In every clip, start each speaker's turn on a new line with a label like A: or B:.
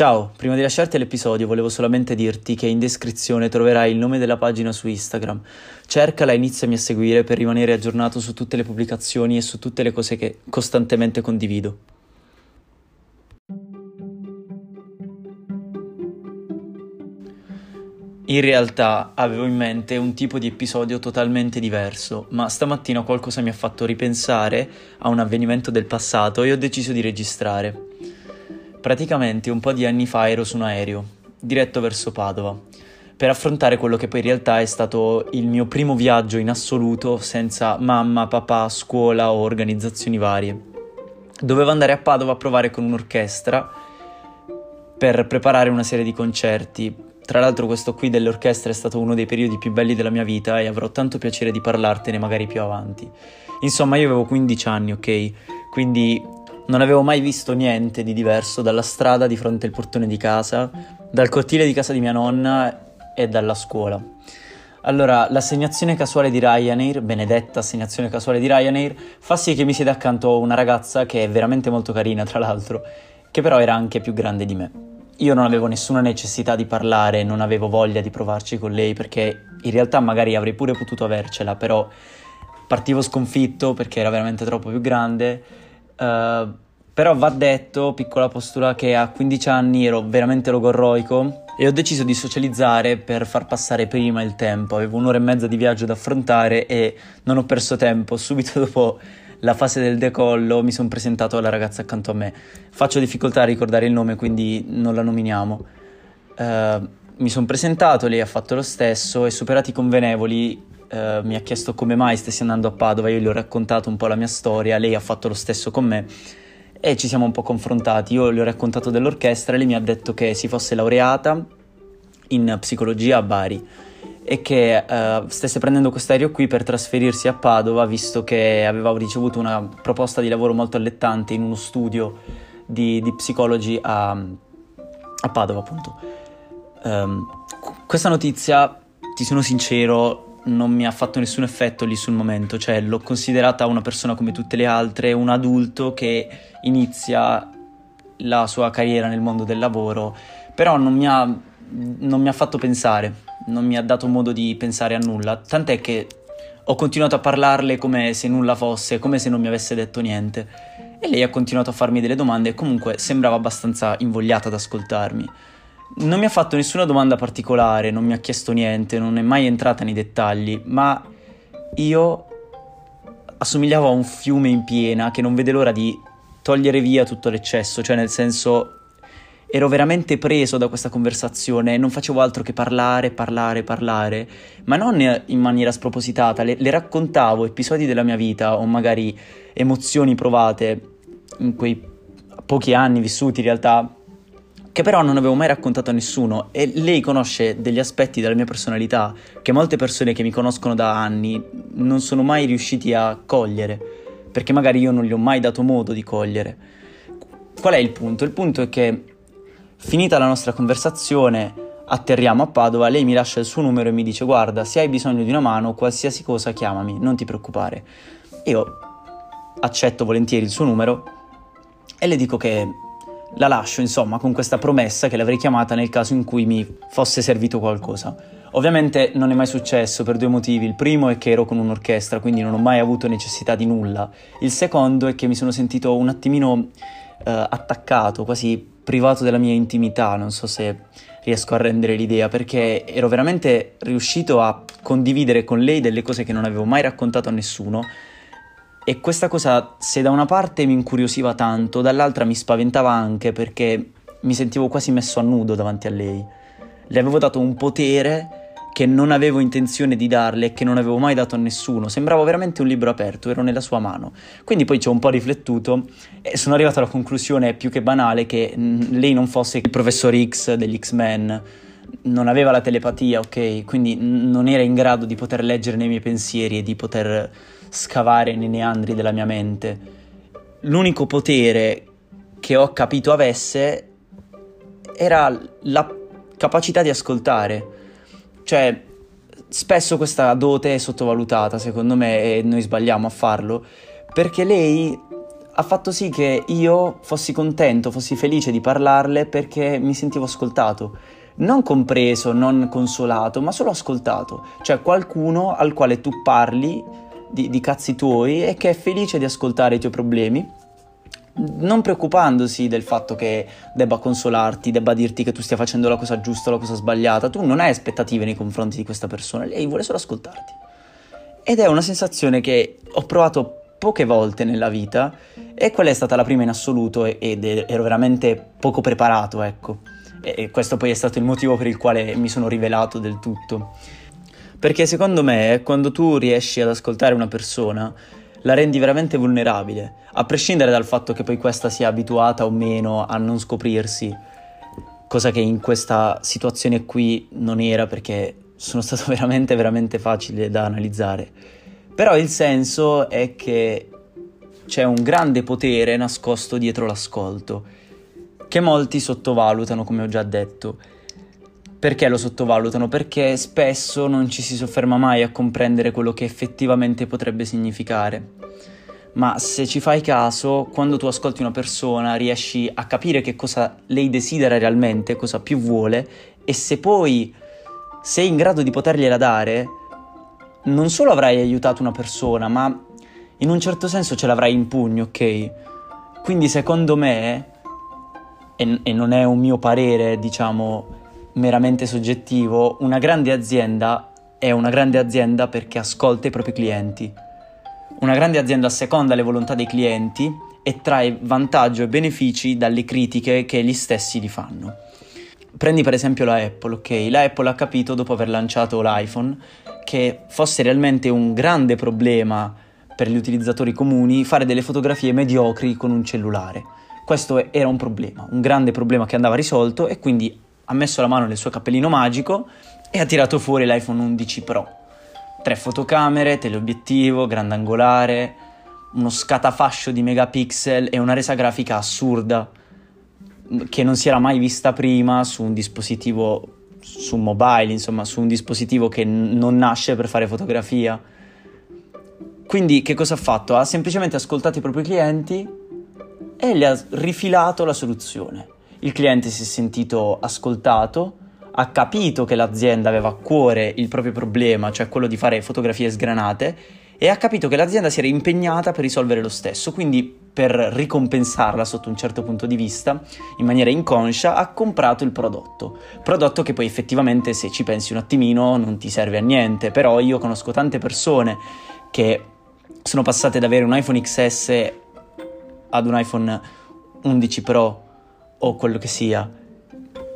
A: Ciao, prima di lasciarti l'episodio volevo solamente dirti che in descrizione troverai il nome della pagina su Instagram. Cercala e iniziami a seguire per rimanere aggiornato su tutte le pubblicazioni e su tutte le cose che costantemente condivido. In realtà avevo in mente un tipo di episodio totalmente diverso, ma stamattina qualcosa mi ha fatto ripensare a un avvenimento del passato e ho deciso di registrare. Praticamente un po' di anni fa ero su un aereo, diretto verso Padova, per affrontare quello che poi in realtà è stato il mio primo viaggio in assoluto senza mamma, papà, scuola o organizzazioni varie. Dovevo andare a Padova a provare con un'orchestra per preparare una serie di concerti, tra l'altro questo qui dell'orchestra è stato uno dei periodi più belli della mia vita e avrò tanto piacere di parlartene magari più avanti. Insomma, io avevo 15 anni, ok? Quindi non avevo mai visto niente di diverso dalla strada di fronte al portone di casa, dal cortile di casa di mia nonna e dalla scuola. Allora, l'assegnazione casuale di Ryanair, benedetta assegnazione casuale di Ryanair, fa sì che mi sieda accanto una ragazza che è veramente molto carina, tra l'altro, che però era anche più grande di me. Io non avevo nessuna necessità di parlare, non avevo voglia di provarci con lei perché in realtà magari avrei pure potuto avercela, però partivo sconfitto perché era veramente troppo più grande. Uh, però va detto, piccola postura, che a 15 anni ero veramente logorroico e ho deciso di socializzare per far passare prima il tempo. Avevo un'ora e mezza di viaggio da affrontare e non ho perso tempo. Subito dopo la fase del decollo mi sono presentato alla ragazza accanto a me. Faccio difficoltà a ricordare il nome, quindi non la nominiamo. Uh, mi sono presentato, lei ha fatto lo stesso e superati i convenevoli uh, mi ha chiesto come mai stessi andando a Padova, io gli ho raccontato un po' la mia storia, lei ha fatto lo stesso con me e ci siamo un po' confrontati. Io le ho raccontato dell'orchestra e lei mi ha detto che si fosse laureata in psicologia a Bari e che uh, stesse prendendo questo aereo qui per trasferirsi a Padova visto che aveva ricevuto una proposta di lavoro molto allettante in uno studio di, di psicologi a, a, Padova appunto. Um, questa notizia, ti sono sincero, non mi ha fatto nessun effetto lì sul momento, cioè l'ho considerata una persona come tutte le altre, un adulto che inizia la sua carriera nel mondo del lavoro, però non mi ha, non mi ha fatto pensare non mi ha dato modo di pensare a nulla, tant'è che ho continuato a parlarle come se nulla fosse, come se non mi avesse detto niente. E lei ha continuato a farmi delle domande e comunque sembrava abbastanza invogliata ad ascoltarmi. Non mi ha fatto nessuna domanda particolare, non mi ha chiesto niente, non è mai entrata nei dettagli, ma io assomigliavo a un fiume in piena che non vede l'ora di togliere via tutto l'eccesso, cioè nel senso ero veramente preso da questa conversazione, non facevo altro che parlare, parlare, parlare, ma non in maniera spropositata, le, le raccontavo episodi della mia vita o magari emozioni provate in quei pochi anni vissuti in realtà, che però non avevo mai raccontato a nessuno e lei conosce degli aspetti della mia personalità che molte persone che mi conoscono da anni non sono mai riusciti a cogliere, perché magari io non gli ho mai dato modo di cogliere. Qual è il punto? Il punto è che Finita la nostra conversazione, atterriamo a Padova, lei mi lascia il suo numero e mi dice guarda, se hai bisogno di una mano, qualsiasi cosa chiamami, non ti preoccupare. Io accetto volentieri il suo numero e le dico che la lascio, insomma, con questa promessa che l'avrei chiamata nel caso in cui mi fosse servito qualcosa. Ovviamente non è mai successo per due motivi. Il primo è che ero con un'orchestra, quindi non ho mai avuto necessità di nulla. Il secondo è che mi sono sentito un attimino eh, attaccato, quasi privato della mia intimità, non so se riesco a rendere l'idea, perché ero veramente riuscito a condividere con lei delle cose che non avevo mai raccontato a nessuno e questa cosa, se da una parte mi incuriosiva tanto, dall'altra mi spaventava anche perché mi sentivo quasi messo a nudo davanti a lei. Le avevo dato un potere che non avevo intenzione di darle e che non avevo mai dato a nessuno. Sembrava veramente un libro aperto, ero nella sua mano. Quindi poi ci ho un po' riflettuto e sono arrivato alla conclusione più che banale che mm, lei non fosse il professor X degli X-Men, non aveva la telepatia, ok? Quindi non era in grado di poter leggere nei miei pensieri e di poter scavare nei neandri della mia mente. L'unico potere che ho capito avesse era la capacità di ascoltare cioè, spesso questa dote è sottovalutata, secondo me, e noi sbagliamo a farlo, perché lei ha fatto sì che io fossi contento, fossi felice di parlarle perché mi sentivo ascoltato. Non compreso, non consolato, ma solo ascoltato. Cioè qualcuno al quale tu parli di, di cazzi tuoi e che è felice di ascoltare i tuoi problemi non preoccupandosi del fatto che debba consolarti, debba dirti che tu stia facendo la cosa giusta o la cosa sbagliata, tu non hai aspettative nei confronti di questa persona, lei vuole solo ascoltarti. Ed è una sensazione che ho provato poche volte nella vita e quella è stata la prima in assoluto ed ero veramente poco preparato, ecco. E questo poi è stato il motivo per il quale mi sono rivelato del tutto. Perché secondo me quando tu riesci ad ascoltare una persona la rendi veramente vulnerabile, a prescindere dal fatto che poi questa sia abituata o meno a non scoprirsi, cosa che in questa situazione qui non era perché sono stato veramente veramente facile da analizzare. Però il senso è che c'è un grande potere nascosto dietro l'ascolto, che molti sottovalutano, come ho già detto. Perché lo sottovalutano? Perché spesso non ci si sofferma mai a comprendere quello che effettivamente potrebbe significare. Ma se ci fai caso, quando tu ascolti una persona riesci a capire che cosa lei desidera realmente, cosa più vuole, e se poi sei in grado di potergliela dare, non solo avrai aiutato una persona, ma in un certo senso ce l'avrai in pugno, ok? Quindi secondo me, e, e non è un mio parere, diciamo, meramente soggettivo, una grande azienda è una grande azienda perché ascolta i propri clienti. Una grande azienda asseconda le volontà dei clienti e trae vantaggio e benefici dalle critiche che gli stessi gli fanno. Prendi per esempio la Apple, ok? La Apple ha capito dopo aver lanciato l'iPhone che fosse realmente un grande problema per gli utilizzatori comuni fare delle fotografie mediocri con un cellulare. Questo era un problema, un grande problema che andava risolto e quindi ha messo la mano nel suo cappellino magico e ha tirato fuori l'iPhone 11 Pro. Tre fotocamere, teleobiettivo, grandangolare, uno scatafascio di megapixel e una resa grafica assurda che non si era mai vista prima su un dispositivo su mobile, insomma, su un dispositivo che non nasce per fare fotografia. Quindi che cosa ha fatto? Ha semplicemente ascoltato i propri clienti e gli ha rifilato la soluzione il cliente si è sentito ascoltato, ha capito che l'azienda aveva a cuore il proprio problema, cioè quello di fare fotografie sgranate, e ha capito che l'azienda si era impegnata per risolvere lo stesso, quindi per ricompensarla sotto un certo punto di vista, in maniera inconscia, ha comprato il prodotto. Prodotto che poi effettivamente, se ci pensi un attimino, non ti serve a niente, però io conosco tante persone che sono passate da avere un iPhone XS ad un iPhone 11 Pro o quello che sia.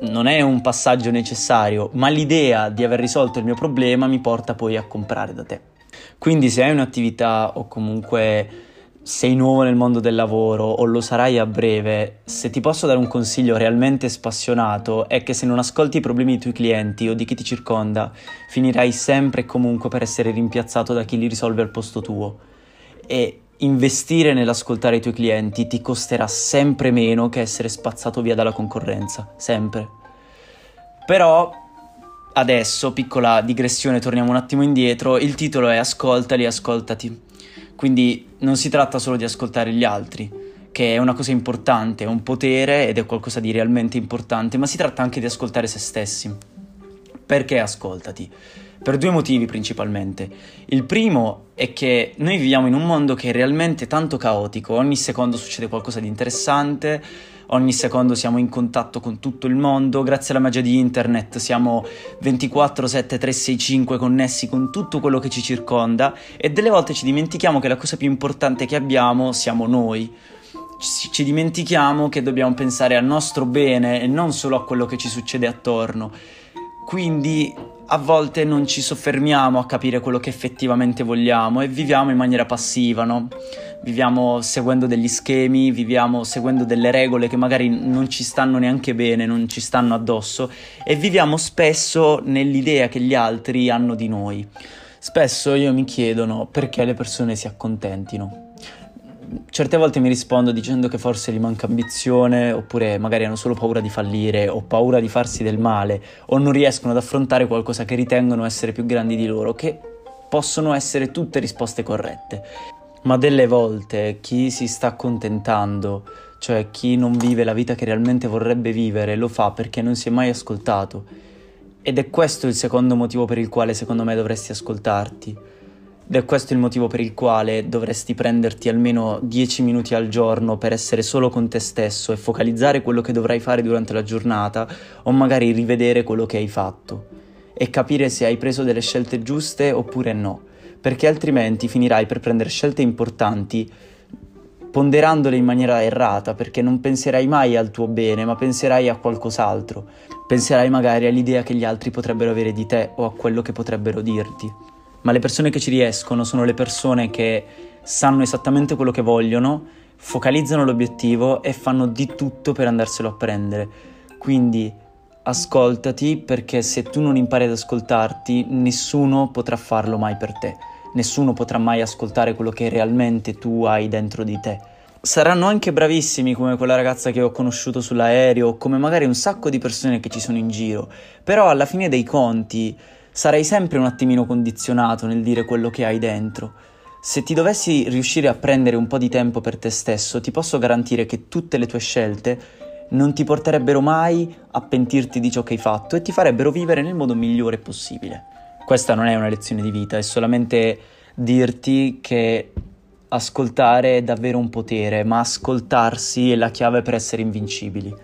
A: Non è un passaggio necessario, ma l'idea di aver risolto il mio problema mi porta poi a comprare da te. Quindi se hai un'attività o comunque sei nuovo nel mondo del lavoro o lo sarai a breve, se ti posso dare un consiglio realmente spassionato è che se non ascolti i problemi dei tuoi clienti o di chi ti circonda, finirai sempre e comunque per essere rimpiazzato da chi li risolve al posto tuo. E investire nell'ascoltare i tuoi clienti ti costerà sempre meno che essere spazzato via dalla concorrenza, sempre. Però adesso, piccola digressione, torniamo un attimo indietro, il titolo è Ascoltali, ascoltati. Quindi non si tratta solo di ascoltare gli altri, che è una cosa importante, è un potere ed è qualcosa di realmente importante, ma si tratta anche di ascoltare se stessi. Perché ascoltati? Per due motivi principalmente. Il primo è che noi viviamo in un mondo che è realmente tanto caotico, ogni secondo succede qualcosa di interessante, ogni secondo siamo in contatto con tutto il mondo, grazie alla magia di internet siamo 24/7 connessi con tutto quello che ci circonda e delle volte ci dimentichiamo che la cosa più importante che abbiamo siamo noi. Ci dimentichiamo che dobbiamo pensare al nostro bene e non solo a quello che ci succede attorno. Quindi a volte non ci soffermiamo a capire quello che effettivamente vogliamo e viviamo in maniera passiva, no? Viviamo seguendo degli schemi, viviamo seguendo delle regole che magari non ci stanno neanche bene, non ci stanno addosso e viviamo spesso nell'idea che gli altri hanno di noi. Spesso io mi chiedono perché le persone si accontentino certe volte mi rispondo dicendo che forse gli manca ambizione, oppure magari hanno solo paura di fallire, o paura di farsi del male, o non riescono ad affrontare qualcosa che ritengono essere più grandi di loro, che possono essere tutte risposte corrette. Ma delle volte chi si sta accontentando, cioè chi non vive la vita che realmente vorrebbe vivere, lo fa perché non si è mai ascoltato. Ed è questo il secondo motivo per il quale secondo me dovresti ascoltarti. Ed è questo il motivo per il quale dovresti prenderti almeno 10 minuti al giorno per essere solo con te stesso e focalizzare quello che dovrai fare durante la giornata o magari rivedere quello che hai fatto e capire se hai preso delle scelte giuste oppure no perché altrimenti finirai per prendere scelte importanti ponderandole in maniera errata, perché non penserai mai al tuo bene, ma penserai a qualcos'altro. Penserai magari all'idea che gli altri potrebbero avere di te o a quello che potrebbero dirti. Ma le persone che ci riescono sono le persone che sanno esattamente quello che vogliono, focalizzano l'obiettivo e fanno di tutto per andarselo a prendere. Quindi ascoltati perché se tu non impari ad ascoltarti, nessuno potrà farlo mai per te nessuno potrà mai ascoltare quello che realmente tu hai dentro di te. Saranno anche bravissimi come quella ragazza che ho conosciuto sull'aereo, come magari un sacco di persone che ci sono in giro, però alla fine dei conti sarai sempre un attimino condizionato nel dire quello che hai dentro. Se ti dovessi riuscire a prendere un po' di tempo per te stesso, ti posso garantire che tutte le tue scelte non ti porterebbero mai a pentirti di ciò che hai fatto e ti farebbero vivere nel modo migliore possibile. Questa non è una lezione di vita, è solamente dirti che ascoltare è davvero un potere, ma ascoltarsi è la chiave per essere invincibili.